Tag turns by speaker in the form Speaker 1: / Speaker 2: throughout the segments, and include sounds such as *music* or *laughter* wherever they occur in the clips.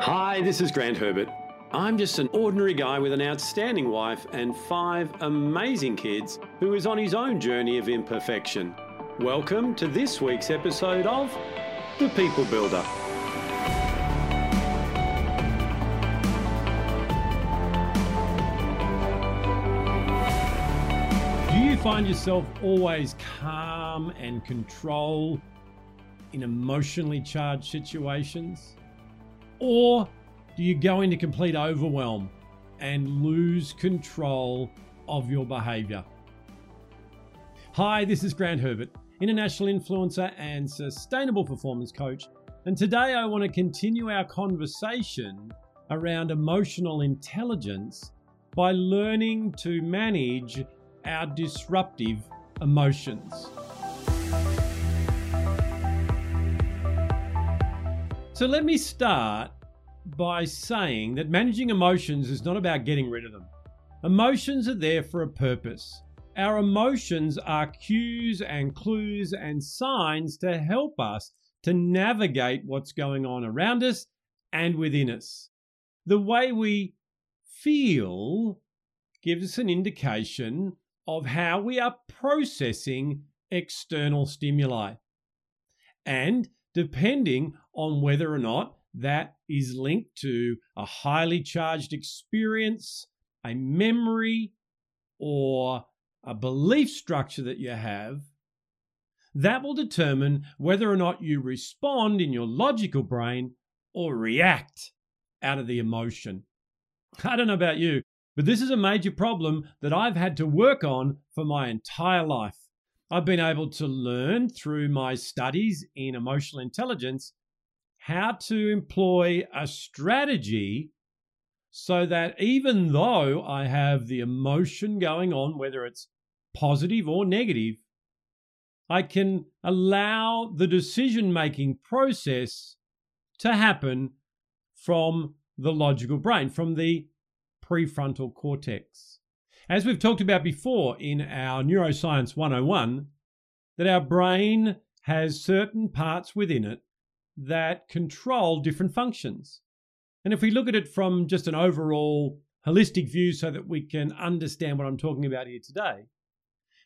Speaker 1: Hi, this is Grant Herbert. I'm just an ordinary guy with an outstanding wife and five amazing kids who is on his own journey of imperfection. Welcome to this week's episode of The People Builder.
Speaker 2: Do you find yourself always calm and control in emotionally charged situations? Or do you go into complete overwhelm and lose control of your behavior? Hi, this is Grant Herbert, international influencer and sustainable performance coach. And today I want to continue our conversation around emotional intelligence by learning to manage our disruptive emotions. So let me start by saying that managing emotions is not about getting rid of them. Emotions are there for a purpose. Our emotions are cues and clues and signs to help us to navigate what's going on around us and within us. The way we feel gives us an indication of how we are processing external stimuli. And depending on whether or not that is linked to a highly charged experience, a memory, or a belief structure that you have, that will determine whether or not you respond in your logical brain or react out of the emotion. I don't know about you, but this is a major problem that I've had to work on for my entire life. I've been able to learn through my studies in emotional intelligence how to employ a strategy so that even though I have the emotion going on, whether it's positive or negative, I can allow the decision making process to happen from the logical brain, from the prefrontal cortex. As we've talked about before in our Neuroscience 101, that our brain has certain parts within it that control different functions. And if we look at it from just an overall holistic view so that we can understand what I'm talking about here today,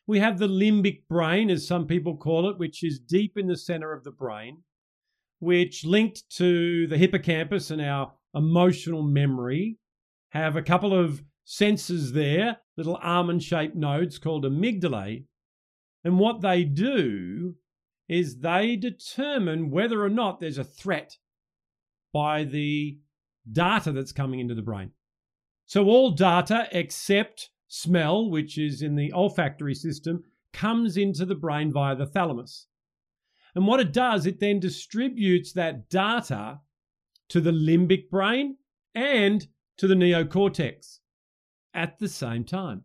Speaker 2: we have the limbic brain, as some people call it, which is deep in the center of the brain, which linked to the hippocampus and our emotional memory have a couple of sensors there, little almond shaped nodes called amygdalae. And what they do is they determine whether or not there's a threat by the data that's coming into the brain. So all data except smell, which is in the olfactory system, comes into the brain via the thalamus. And what it does, it then distributes that data to the limbic brain and to the neocortex at the same time.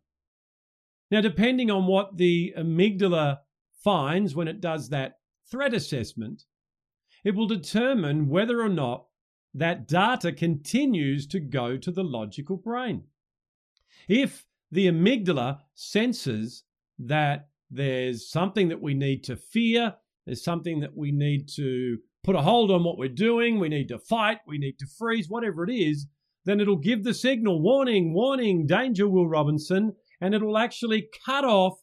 Speaker 2: Now, depending on what the amygdala finds when it does that threat assessment, it will determine whether or not that data continues to go to the logical brain. If the amygdala senses that there's something that we need to fear, there's something that we need to put a hold on what we're doing, we need to fight, we need to freeze, whatever it is, then it'll give the signal warning, warning, danger, Will Robinson, and it will actually cut off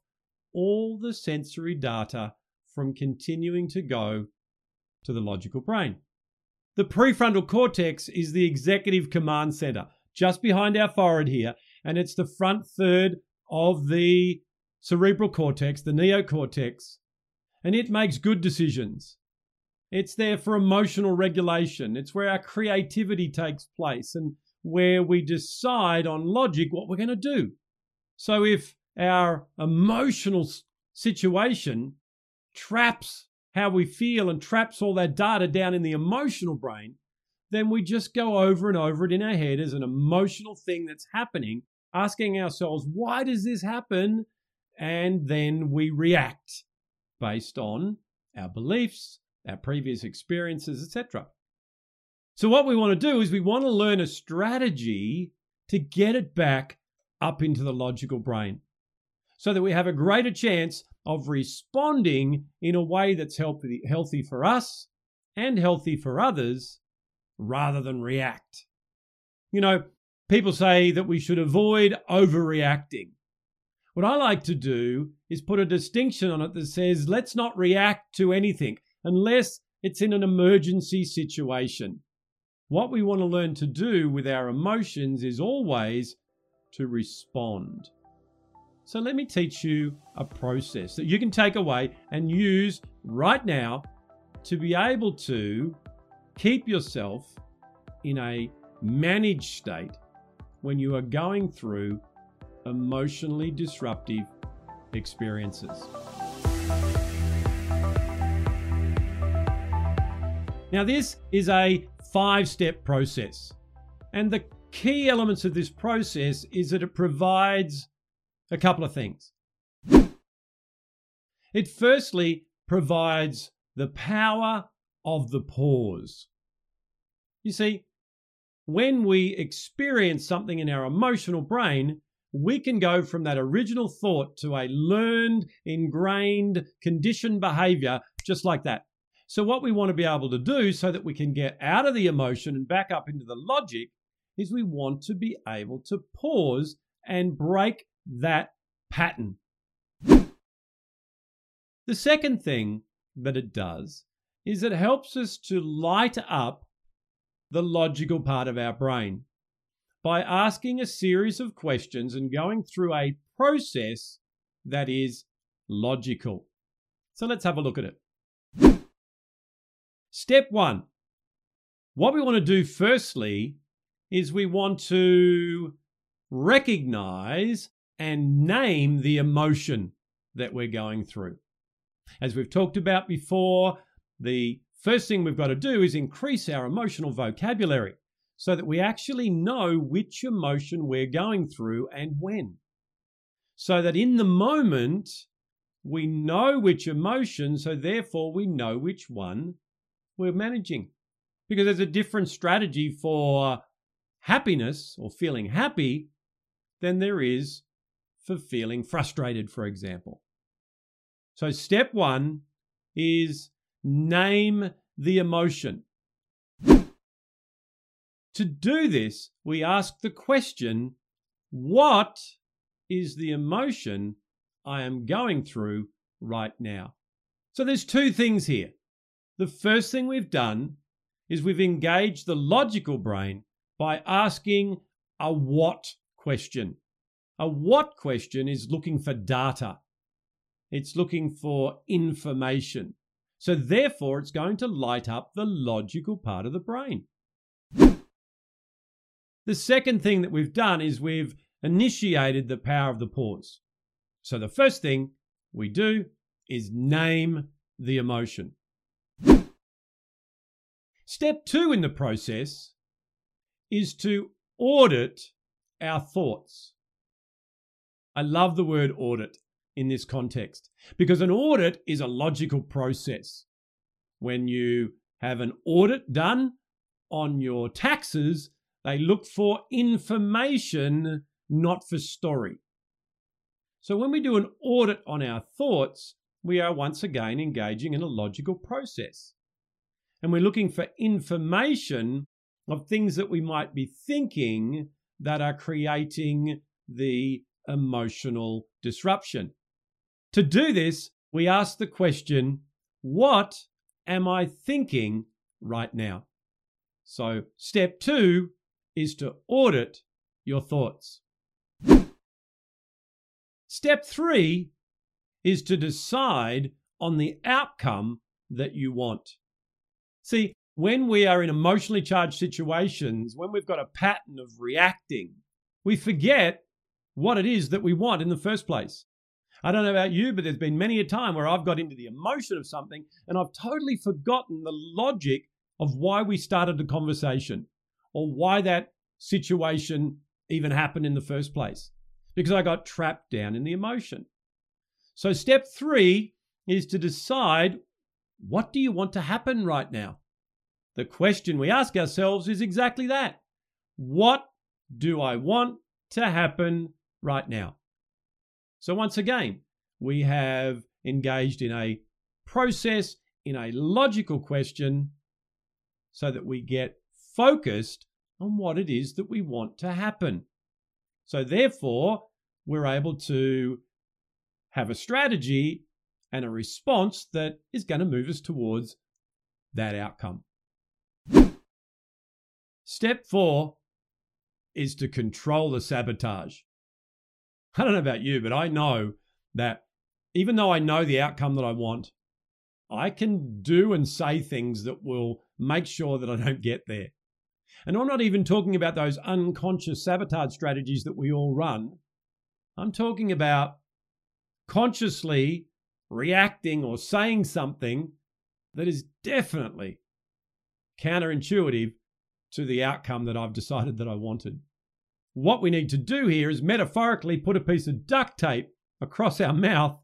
Speaker 2: all the sensory data from continuing to go to the logical brain. The prefrontal cortex is the executive command center, just behind our forehead here, and it's the front third of the cerebral cortex, the neocortex, and it makes good decisions. It's there for emotional regulation. It's where our creativity takes place and where we decide on logic what we're going to do. So if our emotional situation traps how we feel and traps all that data down in the emotional brain, then we just go over and over it in our head as an emotional thing that's happening, asking ourselves, why does this happen? And then we react based on our beliefs, our previous experiences, etc. So, what we want to do is we want to learn a strategy to get it back up into the logical brain so that we have a greater chance of responding in a way that's healthy, healthy for us and healthy for others rather than react. You know, people say that we should avoid overreacting. What I like to do is put a distinction on it that says let's not react to anything unless it's in an emergency situation. What we want to learn to do with our emotions is always to respond. So let me teach you a process that you can take away and use right now to be able to keep yourself in a managed state when you are going through emotionally disruptive experiences. Now, this is a five step process. And the key elements of this process is that it provides a couple of things. It firstly provides the power of the pause. You see, when we experience something in our emotional brain, we can go from that original thought to a learned, ingrained, conditioned behavior just like that. So, what we want to be able to do so that we can get out of the emotion and back up into the logic is we want to be able to pause and break that pattern. The second thing that it does is it helps us to light up the logical part of our brain by asking a series of questions and going through a process that is logical. So let's have a look at it. Step one. What we want to do firstly is we want to recognize and name the emotion that we're going through. As we've talked about before, the first thing we've got to do is increase our emotional vocabulary so that we actually know which emotion we're going through and when. So that in the moment, we know which emotion, so therefore we know which one we're managing. Because there's a different strategy for happiness or feeling happy than there is for feeling frustrated, for example. So, step one is name the emotion. To do this, we ask the question what is the emotion I am going through right now? So, there's two things here. The first thing we've done is we've engaged the logical brain by asking a what question. A what question is looking for data, it's looking for information. So, therefore, it's going to light up the logical part of the brain. The second thing that we've done is we've initiated the power of the pause. So, the first thing we do is name the emotion. Step two in the process is to audit our thoughts. I love the word audit in this context because an audit is a logical process. When you have an audit done on your taxes, they look for information, not for story. So when we do an audit on our thoughts, we are once again engaging in a logical process and we're looking for information of things that we might be thinking that are creating the emotional disruption. To do this, we ask the question, What am I thinking right now? So, step two is to audit your thoughts. Step three is to decide on the outcome that you want. See, when we are in emotionally charged situations, when we've got a pattern of reacting, we forget what it is that we want in the first place. I don't know about you, but there's been many a time where I've got into the emotion of something and I've totally forgotten the logic of why we started the conversation or why that situation even happened in the first place because I got trapped down in the emotion. So, step three is to decide what do you want to happen right now? The question we ask ourselves is exactly that. What do I want to happen right now? So, once again, we have engaged in a process, in a logical question, so that we get focused on what it is that we want to happen. So, therefore, we're able to have a strategy and a response that is going to move us towards that outcome. Step four is to control the sabotage. I don't know about you, but I know that even though I know the outcome that I want, I can do and say things that will make sure that I don't get there. And I'm not even talking about those unconscious sabotage strategies that we all run. I'm talking about consciously reacting or saying something that is definitely counterintuitive to the outcome that I've decided that I wanted. What we need to do here is metaphorically put a piece of duct tape across our mouth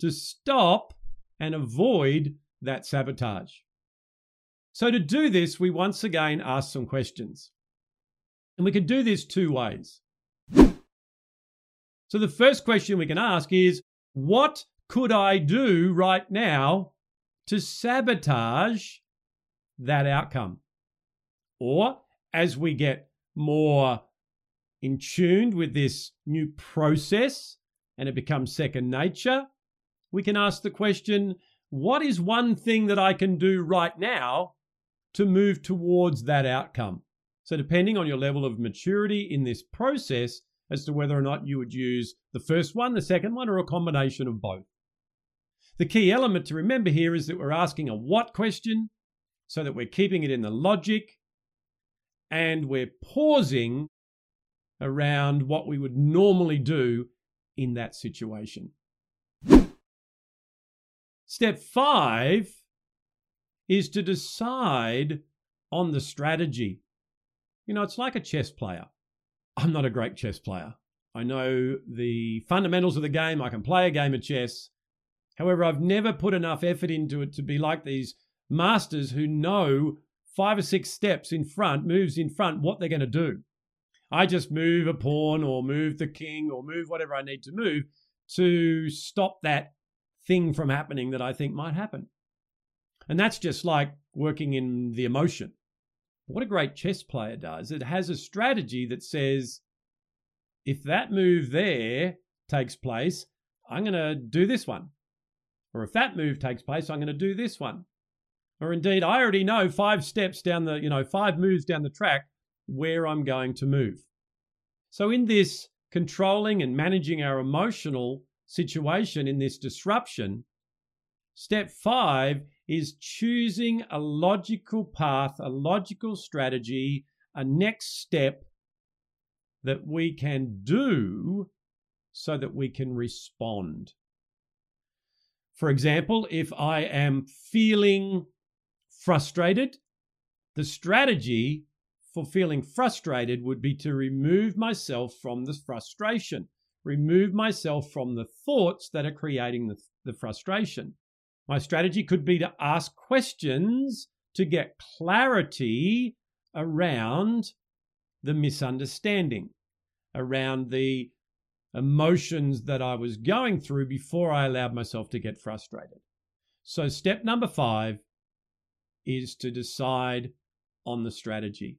Speaker 2: to stop and avoid that sabotage. So, to do this, we once again ask some questions. And we can do this two ways. So, the first question we can ask is What could I do right now to sabotage that outcome? Or, as we get more in tuned with this new process and it becomes second nature, we can ask the question what is one thing that I can do right now to move towards that outcome? So, depending on your level of maturity in this process, as to whether or not you would use the first one, the second one, or a combination of both. The key element to remember here is that we're asking a what question so that we're keeping it in the logic and we're pausing around what we would normally do in that situation. Step five is to decide on the strategy. You know, it's like a chess player. I'm not a great chess player. I know the fundamentals of the game. I can play a game of chess. However, I've never put enough effort into it to be like these masters who know five or six steps in front, moves in front, what they're going to do. I just move a pawn or move the king or move whatever I need to move to stop that thing from happening that I think might happen. And that's just like working in the emotion. What a great chess player does, it has a strategy that says, if that move there takes place, I'm going to do this one. Or if that move takes place, I'm going to do this one. Or indeed, I already know five steps down the, you know, five moves down the track where I'm going to move. So, in this controlling and managing our emotional situation, in this disruption, step five is choosing a logical path, a logical strategy, a next step that we can do so that we can respond. For example, if I am feeling frustrated, the strategy for feeling frustrated would be to remove myself from the frustration, remove myself from the thoughts that are creating the, the frustration. My strategy could be to ask questions to get clarity around the misunderstanding, around the emotions that I was going through before I allowed myself to get frustrated. So, step number five is to decide on the strategy.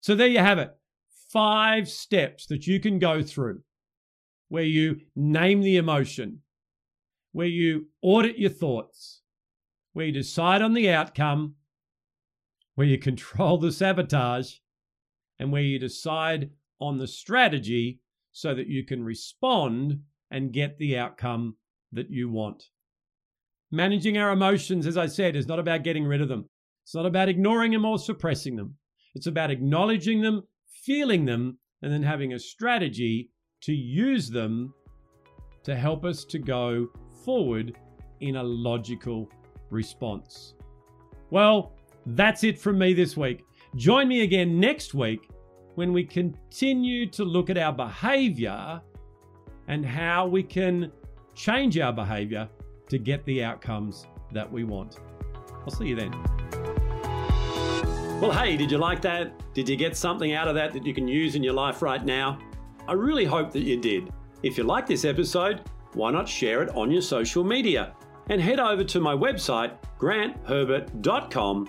Speaker 2: So there you have it. Five steps that you can go through where you name the emotion, where you audit your thoughts, where you decide on the outcome, where you *laughs* control the sabotage, and where you decide on the strategy so that you can respond and get the outcome that you want. Managing our emotions, as I said, is not about getting rid of them. It's not about ignoring them or suppressing them. It's about acknowledging them, feeling them, and then having a strategy to use them to help us to go forward in a logical response. Well, that's it from me this week. Join me again next week when we continue to look at our behavior and how we can change our behavior to get the outcomes that we want. I'll see you then.
Speaker 1: Well, hey, did you like that? Did you get something out of that that you can use in your life right now? I really hope that you did. If you like this episode, why not share it on your social media? And head over to my website, grantherbert.com,